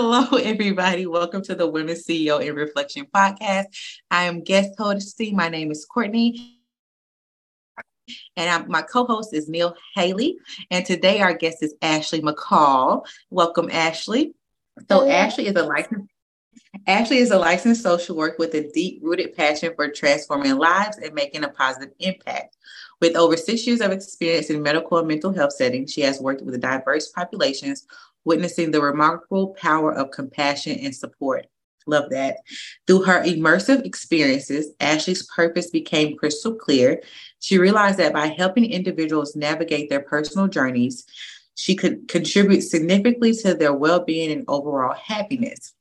Hello, everybody. Welcome to the Women CEO in Reflection podcast. I am guest hosting. My name is Courtney. And I'm, my co-host is Neil Haley. And today our guest is Ashley McCall. Welcome, Ashley. So Hello. Ashley is a licensed Ashley is a licensed social worker with a deep-rooted passion for transforming lives and making a positive impact. With over six years of experience in medical and mental health settings, she has worked with diverse populations witnessing the remarkable power of compassion and support. Love that. Through her immersive experiences, Ashley's purpose became crystal clear. She realized that by helping individuals navigate their personal journeys, she could contribute significantly to their well being and overall happiness.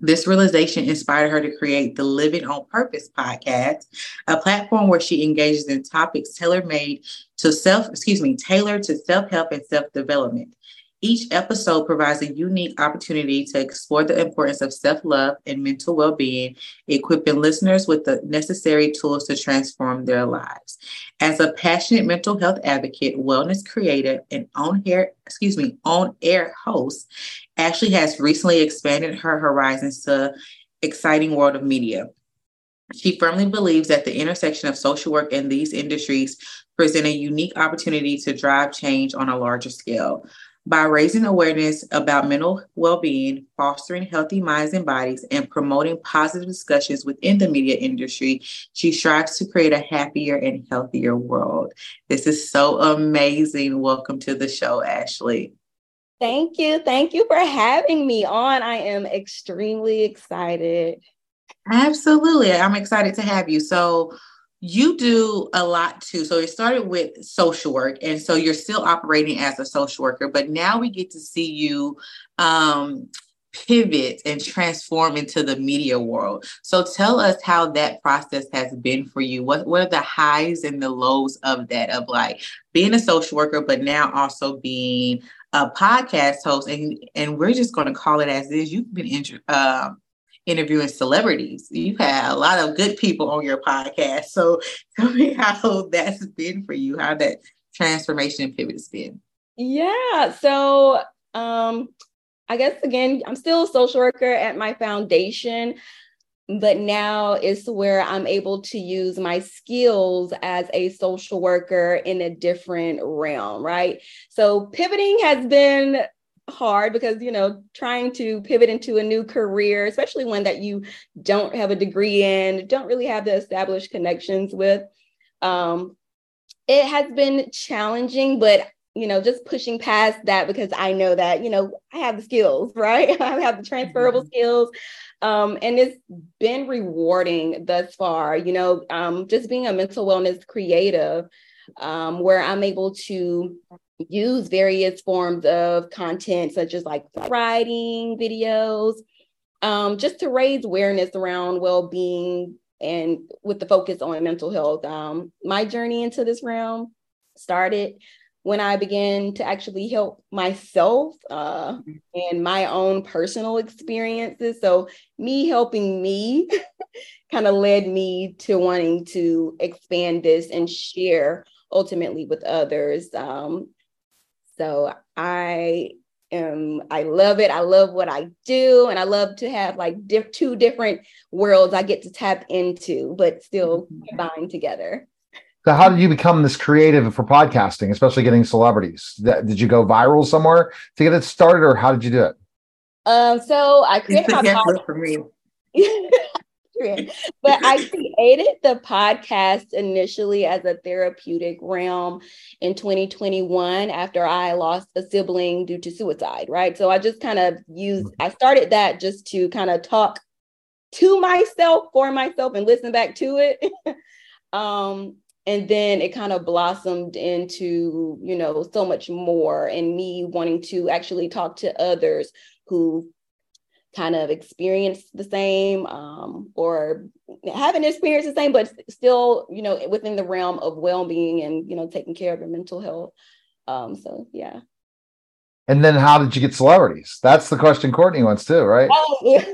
This realization inspired her to create the Living on Purpose podcast, a platform where she engages in topics tailor made to self, excuse me, tailored to self help and self development. Each episode provides a unique opportunity to explore the importance of self love and mental well being, equipping listeners with the necessary tools to transform their lives. As a passionate mental health advocate, wellness creator, and on air, excuse me, on air host, Ashley has recently expanded her horizons to the exciting world of media. She firmly believes that the intersection of social work and these industries present a unique opportunity to drive change on a larger scale. By raising awareness about mental well being, fostering healthy minds and bodies, and promoting positive discussions within the media industry, she strives to create a happier and healthier world. This is so amazing. Welcome to the show, Ashley. Thank you. Thank you for having me on. I am extremely excited. Absolutely. I'm excited to have you. So, you do a lot too. So it started with social work, and so you're still operating as a social worker, but now we get to see you um, pivot and transform into the media world. So tell us how that process has been for you. What what are the highs and the lows of that? Of like being a social worker, but now also being a podcast host, and and we're just going to call it as is. You've been in, um, interviewing celebrities. You've had a lot of good people on your podcast. So tell me how that's been for you, how that transformation and pivot has been. Yeah. So um I guess again, I'm still a social worker at my foundation, but now is where I'm able to use my skills as a social worker in a different realm, right? So pivoting has been hard because you know trying to pivot into a new career especially one that you don't have a degree in don't really have the established connections with um it has been challenging but you know just pushing past that because i know that you know i have the skills right i have the transferable mm-hmm. skills um, and it's been rewarding thus far you know um, just being a mental wellness creative um, where i'm able to use various forms of content, such as like writing, videos, um, just to raise awareness around well being and with the focus on mental health. Um, my journey into this realm started when I began to actually help myself uh, and my own personal experiences. So, me helping me kind of led me to wanting to expand this and share ultimately with others. Um, so I am, I love it. I love what I do. And I love to have like diff- two different worlds I get to tap into, but still mm-hmm. combine together. So how did you become this creative for podcasting, especially getting celebrities? Did you go viral somewhere to get it started, or how did you do it? Um, so I created my podcast. For me. but I created the podcast initially as a therapeutic realm in 2021 after I lost a sibling due to suicide, right? So I just kind of used, mm. I started that just to kind of talk to myself for myself and listen back to it. um, and then it kind of blossomed into, you know, so much more and me wanting to actually talk to others who kind of experienced the same um, or haven't experienced the same, but still, you know, within the realm of well-being and, you know, taking care of your mental health. Um, so yeah. And then how did you get celebrities? That's the question Courtney wants too, right? Oh, yeah.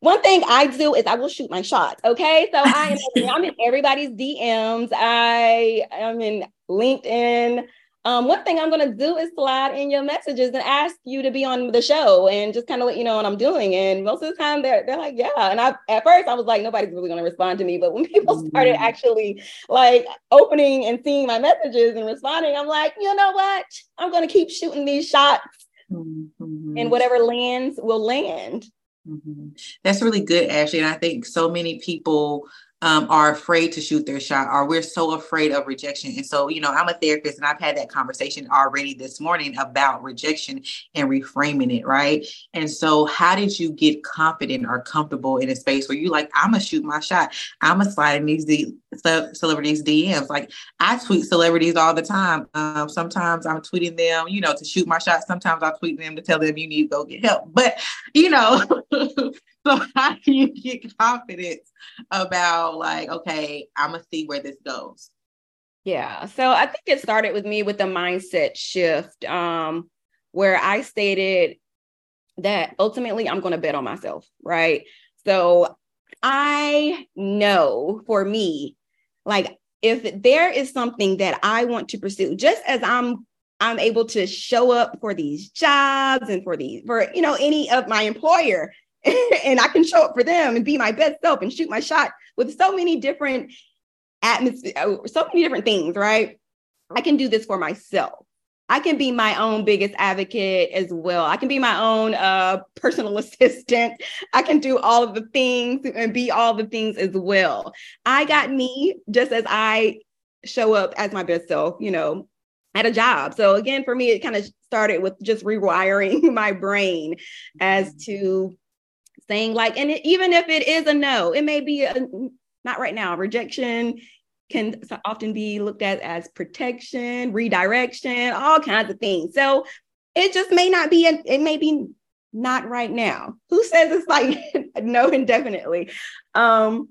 One thing I do is I will shoot my shots. Okay. So I am I'm in everybody's DMs. I am in LinkedIn. Um, one thing I'm going to do is slide in your messages and ask you to be on the show and just kind of let you know what I'm doing. And most of the time they're, they're like, yeah. And I, at first I was like, nobody's really going to respond to me. But when people started mm-hmm. actually like opening and seeing my messages and responding, I'm like, you know what? I'm going to keep shooting these shots mm-hmm. and whatever lands will land. Mm-hmm. That's really good, Ashley. And I think so many people um, are afraid to shoot their shot or we're so afraid of rejection. And so, you know, I'm a therapist and I've had that conversation already this morning about rejection and reframing it, right? And so, how did you get confident or comfortable in a space where you like, I'm gonna shoot my shot, I'm gonna slide in these celebrities DMs? Like, I tweet celebrities all the time. Um, sometimes I'm tweeting them, you know, to shoot my shot. Sometimes I tweet them to tell them you need to go get help. But, you know, So how do you get confidence about like, okay, I'm gonna see where this goes? Yeah. So I think it started with me with the mindset shift, um, where I stated that ultimately I'm gonna bet on myself, right? So I know for me, like if there is something that I want to pursue, just as I'm I'm able to show up for these jobs and for these for you know any of my employer and I can show up for them and be my best self and shoot my shot with so many different atmosphere, so many different things, right? I can do this for myself. I can be my own biggest advocate as well. I can be my own uh, personal assistant. I can do all of the things and be all the things as well. I got me just as I show up as my best self, you know, at a job. So again, for me, it kind of started with just rewiring my brain as to saying like, and it, even if it is a no, it may be a, not right now. Rejection can often be looked at as protection, redirection, all kinds of things. So it just may not be, it may be not right now. Who says it's like no indefinitely? Um,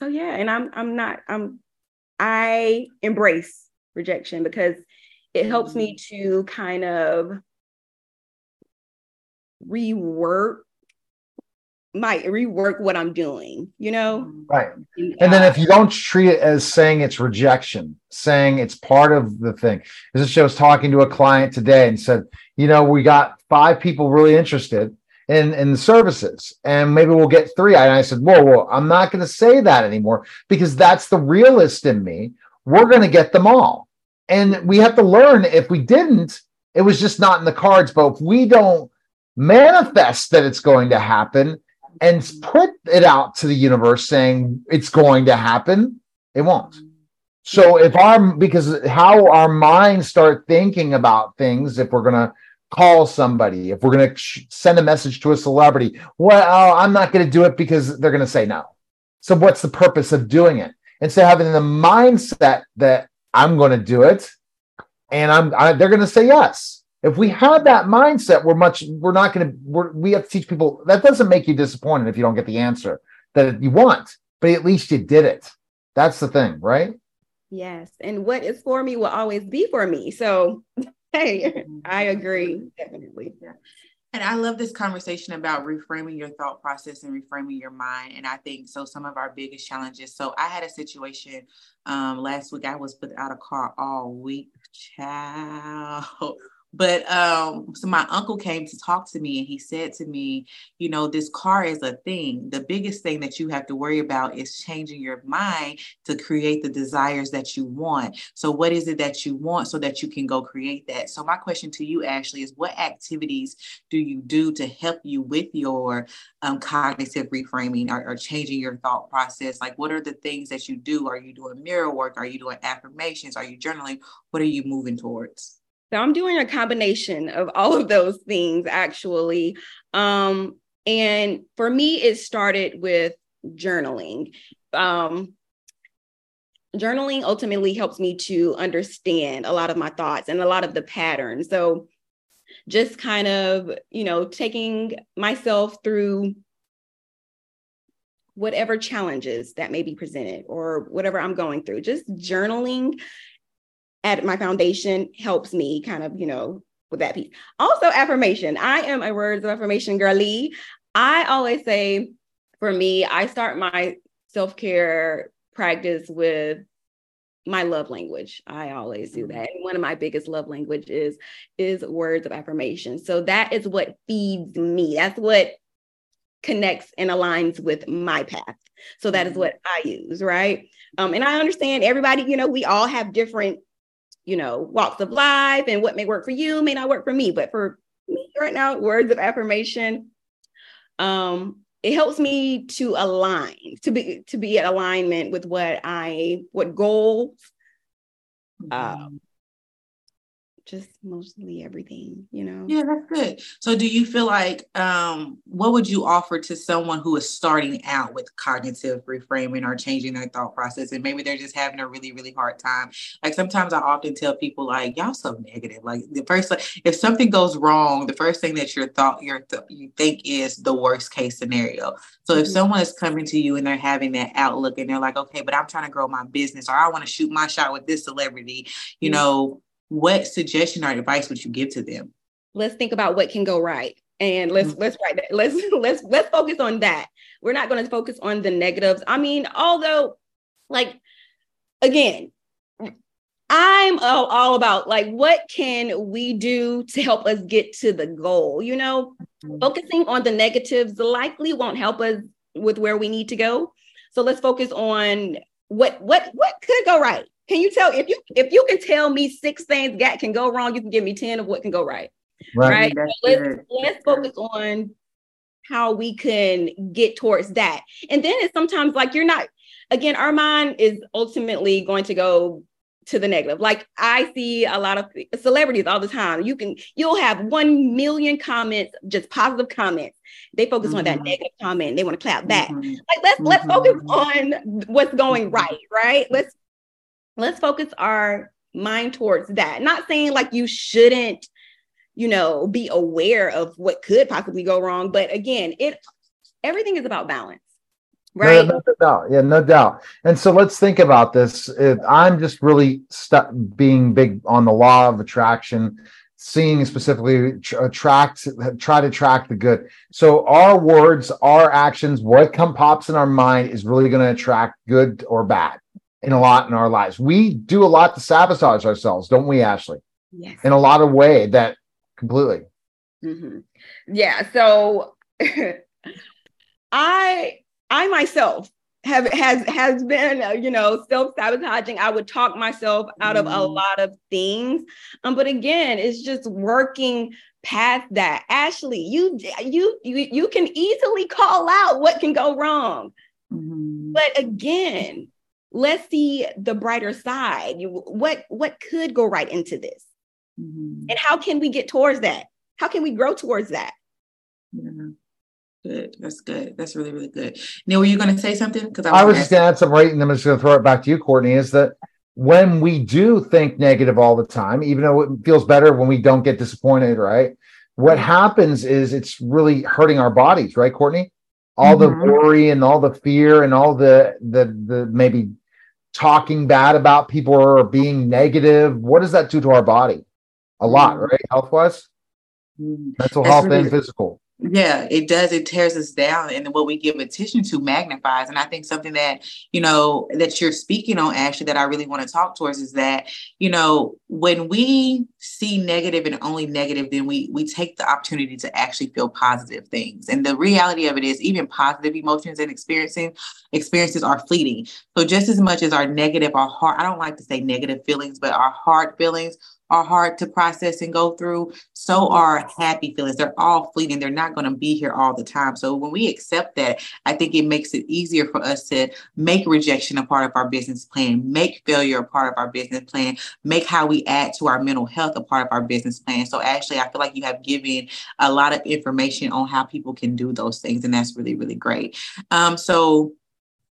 so yeah, and I'm I'm not I'm I embrace rejection because it helps me to kind of rework might rework what I'm doing, you know? Right. And then uh, if you don't treat it as saying it's rejection, saying it's part of the thing. As I was talking to a client today and said, you know, we got five people really interested in, in the services, and maybe we'll get three. And I said, Whoa, whoa, I'm not going to say that anymore because that's the realist in me. We're going to get them all. And we have to learn if we didn't, it was just not in the cards. But if we don't manifest that it's going to happen, and put it out to the universe saying it's going to happen, it won't. So if our because how our minds start thinking about things, if we're gonna call somebody, if we're gonna send a message to a celebrity, well, I'm not gonna do it because they're gonna say no. So what's the purpose of doing it? Instead of having the mindset that I'm going to do it, and I'm I, they're going to say yes. If we have that mindset, we're much, we're not going to, we're, we have to teach people that doesn't make you disappointed if you don't get the answer that you want, but at least you did it. That's the thing, right? Yes. And what is for me will always be for me. So, hey, I agree. Definitely. Yeah. And I love this conversation about reframing your thought process and reframing your mind. And I think so. Some of our biggest challenges. So I had a situation um, last week. I was put out a car all week. Child but um, so my uncle came to talk to me and he said to me, you know, this car is a thing. The biggest thing that you have to worry about is changing your mind to create the desires that you want. So, what is it that you want so that you can go create that? So, my question to you, Ashley, is what activities do you do to help you with your um, cognitive reframing or, or changing your thought process? Like, what are the things that you do? Are you doing mirror work? Are you doing affirmations? Are you journaling? What are you moving towards? So I'm doing a combination of all of those things actually. Um, and for me, it started with journaling. Um, journaling ultimately helps me to understand a lot of my thoughts and a lot of the patterns. So just kind of, you know, taking myself through whatever challenges that may be presented or whatever I'm going through. Just journaling at my foundation helps me kind of, you know, with that piece. Also, affirmation. I am a words of affirmation girly. I always say, for me, I start my self care practice with my love language. I always do that. And one of my biggest love languages is words of affirmation. So that is what feeds me. That's what connects and aligns with my path. So that is mm-hmm. what I use, right? Um, and I understand everybody, you know, we all have different, you know, walks of life and what may work for you may not work for me. But for me right now, words of affirmation, um, it helps me to align, to be to be in alignment with what I what goals um, just mostly everything, you know. Yeah, that's good. So do you feel like um what would you offer to someone who is starting out with cognitive reframing or changing their thought process and maybe they're just having a really really hard time? Like sometimes I often tell people like y'all so negative. Like the first if something goes wrong, the first thing that your thought your th- you think is the worst case scenario. So if mm-hmm. someone is coming to you and they're having that outlook and they're like, "Okay, but I'm trying to grow my business or I want to shoot my shot with this celebrity," you mm-hmm. know, what suggestion or advice would you give to them? Let's think about what can go right. And let's mm-hmm. let's write that. Let's let's let's focus on that. We're not going to focus on the negatives. I mean, although, like, again, I'm all, all, about like what can we do to help us get to the goal? You know, mm-hmm. focusing on the negatives likely won't help us with where we need to go. So let's focus on what what what could go right. Can you tell if you if you can tell me six things that can go wrong, you can give me 10 of what can go right. Right. right? So let's, let's focus on how we can get towards that. And then it's sometimes like you're not, again, our mind is ultimately going to go to the negative. Like I see a lot of celebrities all the time. You can you'll have 1 million comments, just positive comments. They focus mm-hmm. on that mm-hmm. negative comment. They want to clap back. Mm-hmm. Like let's mm-hmm. let's focus on what's going right, right? Let's let's focus our mind towards that. Not saying like you shouldn't, you know, be aware of what could possibly go wrong, but again, it everything is about balance. Right. No, no, doubt. Yeah, no doubt. And so let's think about this. If I'm just really stuck being big on the law of attraction, seeing specifically attract, try to attract the good. So our words, our actions, what come pops in our mind is really going to attract good or bad in a lot in our lives. We do a lot to sabotage ourselves, don't we, Ashley? Yes. In a lot of way that completely. Mm-hmm. Yeah. So I I myself have has has been uh, you know self sabotaging. I would talk myself out mm. of a mm-hmm. lot of things, um, but again, it's just working past that. Ashley, you you you you can easily call out what can go wrong, mm-hmm. but again, let's see the brighter side. What what could go right into this, mm-hmm. and how can we get towards that? How can we grow towards that? Yeah. Good. That's good. That's really, really good. Neil, were you going to say something? Because I, I, was just going to add some right, and I'm just going to throw it back to you, Courtney. Is that when we do think negative all the time, even though it feels better when we don't get disappointed, right? What happens is it's really hurting our bodies, right, Courtney? All mm-hmm. the worry and all the fear and all the the the maybe talking bad about people or being negative. What does that do to our body? A lot, mm-hmm. right? Health wise, mental That's health really, and physical. Yeah, it does. It tears us down, and what we give attention to magnifies. And I think something that you know that you're speaking on, Ashley, that I really want to talk towards is that you know when we see negative and only negative, then we we take the opportunity to actually feel positive things. And the reality of it is, even positive emotions and experiencing experiences are fleeting. So just as much as our negative, our heart, I don't like to say negative feelings, but our hard feelings are hard to process and go through, so are happy feelings. They're all fleeting. They're not going to be here all the time. So when we accept that, I think it makes it easier for us to make rejection a part of our business plan, make failure a part of our business plan, make how we add to our mental health a part of our business plan. So actually, I feel like you have given a lot of information on how people can do those things, and that's really, really great. Um, so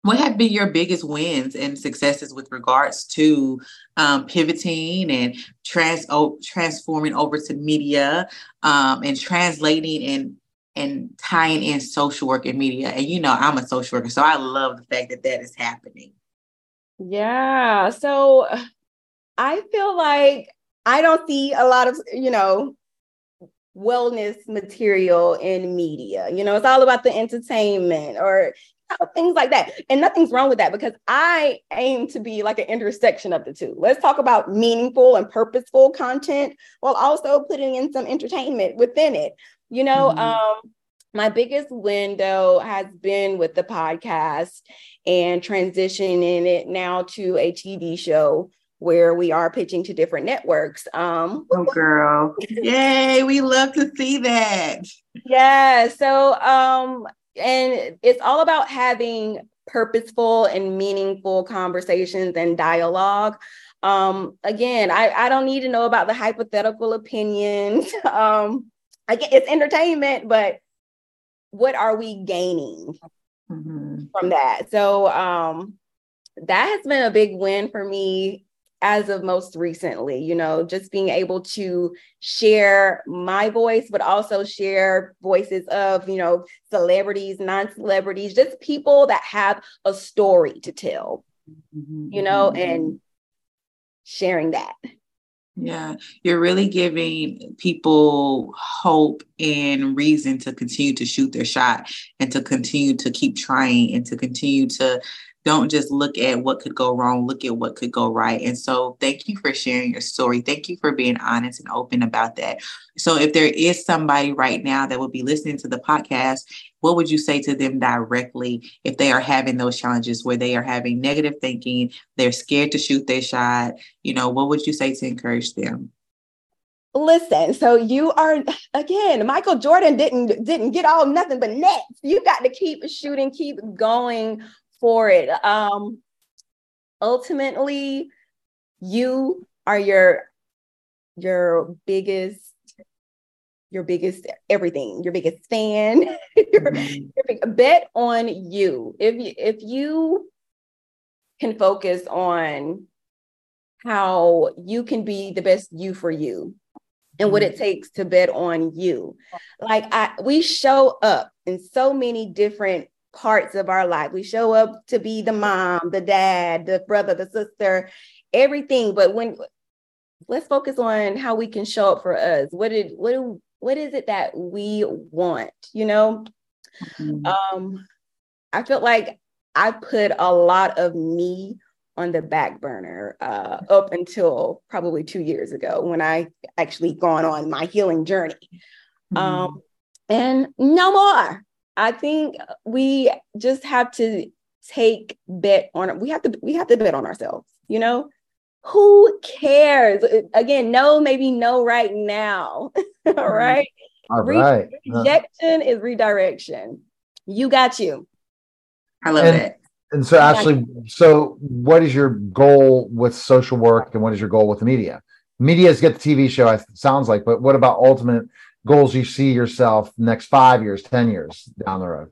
what have been your biggest wins and successes with regards to um, pivoting and trans transforming over to media um, and translating and and tying in social work and media? And you know i'm a social worker so i love the fact that that is happening. Yeah so i feel like i don't see a lot of you know wellness material in media. You know it's all about the entertainment or things like that. And nothing's wrong with that because I aim to be like an intersection of the two. Let's talk about meaningful and purposeful content while also putting in some entertainment within it. You know, mm-hmm. um, my biggest window has been with the podcast and transitioning it now to a TV show where we are pitching to different networks. Um, oh, girl. Yay. We love to see that. Yeah. So um, and it's all about having purposeful and meaningful conversations and dialogue. Um, again, I, I don't need to know about the hypothetical opinions. um, again, it's entertainment, but what are we gaining mm-hmm. from that? So um, that has been a big win for me as of most recently, you know, just being able to share my voice, but also share voices of, you know, celebrities, non celebrities, just people that have a story to tell, mm-hmm, you know, mm-hmm. and sharing that. Yeah, you're really giving people hope and reason to continue to shoot their shot and to continue to keep trying and to continue to don't just look at what could go wrong, look at what could go right. And so, thank you for sharing your story. Thank you for being honest and open about that. So, if there is somebody right now that would be listening to the podcast, what would you say to them directly if they are having those challenges where they are having negative thinking, they're scared to shoot their shot? You know, what would you say to encourage them? listen so you are again michael jordan didn't didn't get all nothing but nets you got to keep shooting keep going for it. Um, ultimately, you are your your biggest your biggest everything, your biggest fan. your, mm-hmm. your big, bet on you. If you if you can focus on how you can be the best you for you and what it mm-hmm. takes to bet on you. Like I we show up in so many different parts of our life. We show up to be the mom, the dad, the brother, the sister, everything. But when let's focus on how we can show up for us. What did what do, what is it that we want? You know, mm-hmm. um, I felt like I put a lot of me on the back burner uh, up until probably two years ago when I actually gone on my healing journey. Mm-hmm. Um, and no more. I think we just have to take bet on we have to we have to bet on ourselves, you know? Who cares? Again, no, maybe no right now. All mm-hmm. right. All right. Rejection is redirection. You got you. I love and, it. And so, Ashley, so what is your goal with social work and what is your goal with the media? Media is get the TV show, it sounds like, but what about ultimate goals you see yourself next five years, 10 years down the road?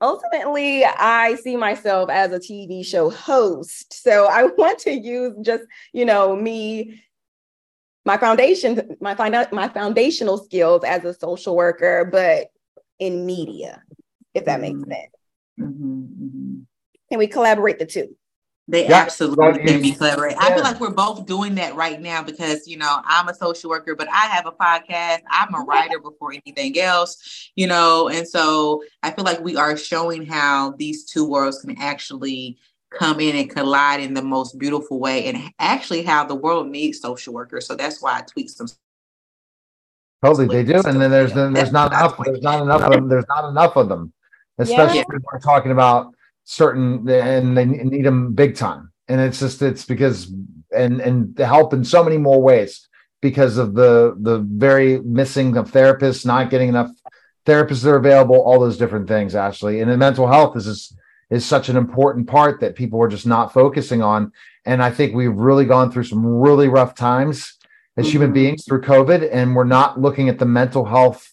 Ultimately, I see myself as a TV show host. So I want to use just, you know, me, my foundation, my, my foundational skills as a social worker, but in media, if that makes mm-hmm. sense. Mm-hmm, mm-hmm. Can we collaborate the two? They yeah, absolutely can be clever. Yeah. I feel like we're both doing that right now because, you know, I'm a social worker, but I have a podcast. I'm a writer before anything else, you know, and so I feel like we are showing how these two worlds can actually come in and collide in the most beautiful way and actually how the world needs social workers. So that's why I tweet some Totally, they do, and then there's then there's not enough. There's not enough of them. There's not enough of them, especially yeah. when we're talking about certain and they need them big time and it's just it's because and and the help in so many more ways because of the the very missing of therapists not getting enough therapists that are available all those different things actually and in mental health is is, is such an important part that people are just not focusing on and i think we've really gone through some really rough times as mm-hmm. human beings through covid and we're not looking at the mental health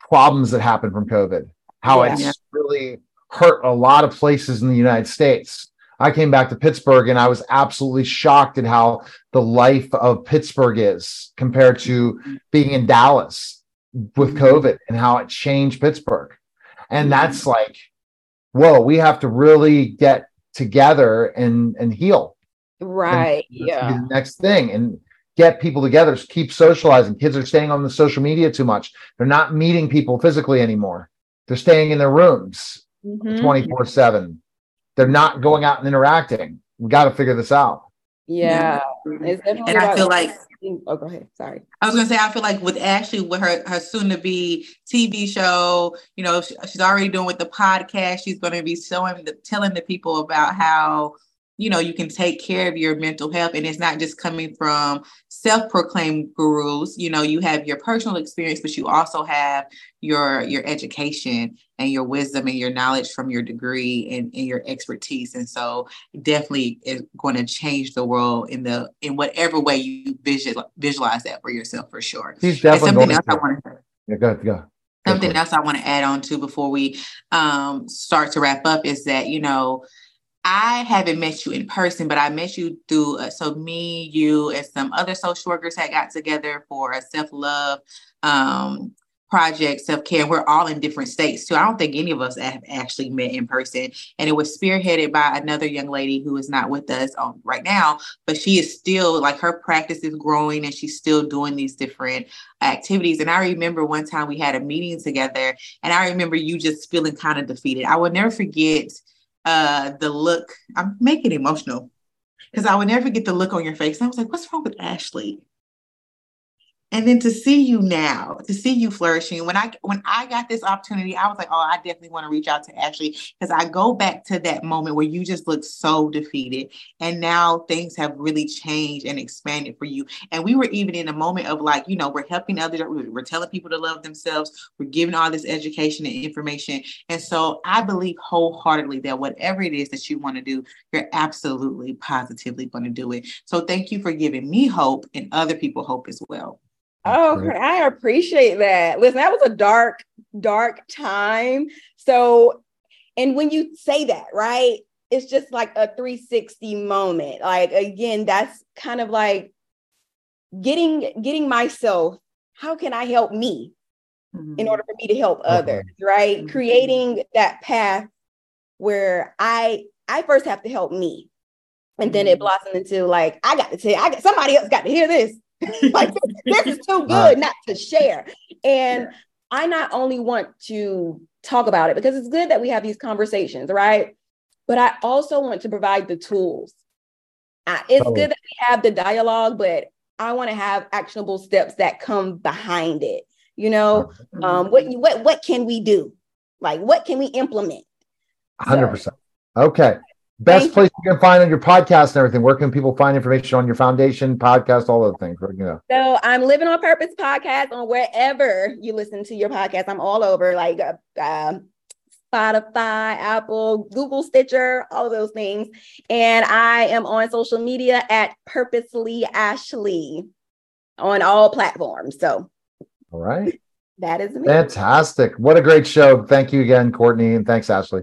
problems that happened from covid how yeah. it's really hurt a lot of places in the United States. I came back to Pittsburgh and I was absolutely shocked at how the life of Pittsburgh is compared to being in Dallas with mm-hmm. COVID and how it changed Pittsburgh. And mm-hmm. that's like, whoa, we have to really get together and and heal. Right. And yeah. The next thing. And get people together, keep socializing. Kids are staying on the social media too much. They're not meeting people physically anymore. They're staying in their rooms mm-hmm. 24 mm-hmm. 7. They're not going out and interacting. We got to figure this out. Yeah. yeah. And I feel like oh go ahead. Sorry. I was going to say i feel like with ashley with her her soon to be tv show you know she, she's already doing with the podcast. She's going to be showing the telling the people about how you know you can take care of your mental health and it's not just coming from self-proclaimed gurus you know you have your personal experience but you also have your your education and your wisdom and your knowledge from your degree and, and your expertise. And so definitely is going to change the world in the in whatever way you visual, visualize that for yourself for sure. He's definitely something else i want to yeah, go, go. Something else I want to add on to before we um, start to wrap up is that, you know, I haven't met you in person, but I met you through. Uh, so me, you, and some other social workers had got together for a self love um, project, self care. We're all in different states too. I don't think any of us have actually met in person, and it was spearheaded by another young lady who is not with us right now, but she is still like her practice is growing, and she's still doing these different activities. And I remember one time we had a meeting together, and I remember you just feeling kind of defeated. I will never forget uh, the look. I'm making emotional because I would never get the look on your face. And I was like, what's wrong with Ashley? And then to see you now to see you flourishing when i when i got this opportunity i was like oh i definitely want to reach out to ashley because i go back to that moment where you just looked so defeated and now things have really changed and expanded for you. And we were even in a moment of like you know we're helping others we're telling people to love themselves we're giving all this education and information. And so i believe wholeheartedly that whatever it is that you want to do you're absolutely positively going to do it. So thank you for giving me hope and other people hope as well Oh, right. I appreciate that. Listen, that was a dark, dark time. So, and when you say that, right, it's just like a 360 moment. Like again, that's kind of like getting getting myself. How can I help me mm-hmm. in order for me to help others? Right, mm-hmm. creating that path where I I first have to help me, and then it mm-hmm. blossomed into like I got to tell I got somebody else got to hear this. like this is too good not to share. And yeah. I not only want to talk about it because it's good that we have these conversations, right? But I also want to provide the tools. Uh, it's oh. good that we have the dialogue, but I want to have actionable steps that come behind it. You know, um, what what what can we do? Like, what can we implement? Hundred so. percent. Okay. Best Thank place you. you can find on your podcast and everything. Where can people find information on your foundation, podcast, all those things? You know. So I'm Living on Purpose podcast on wherever you listen to your podcast. I'm all over, like uh, uh, Spotify, Apple, Google, Stitcher, all of those things. And I am on social media at Purposely Ashley on all platforms. So, all right. That is me. Fantastic. What a great show. Thank you again, Courtney. And thanks, Ashley.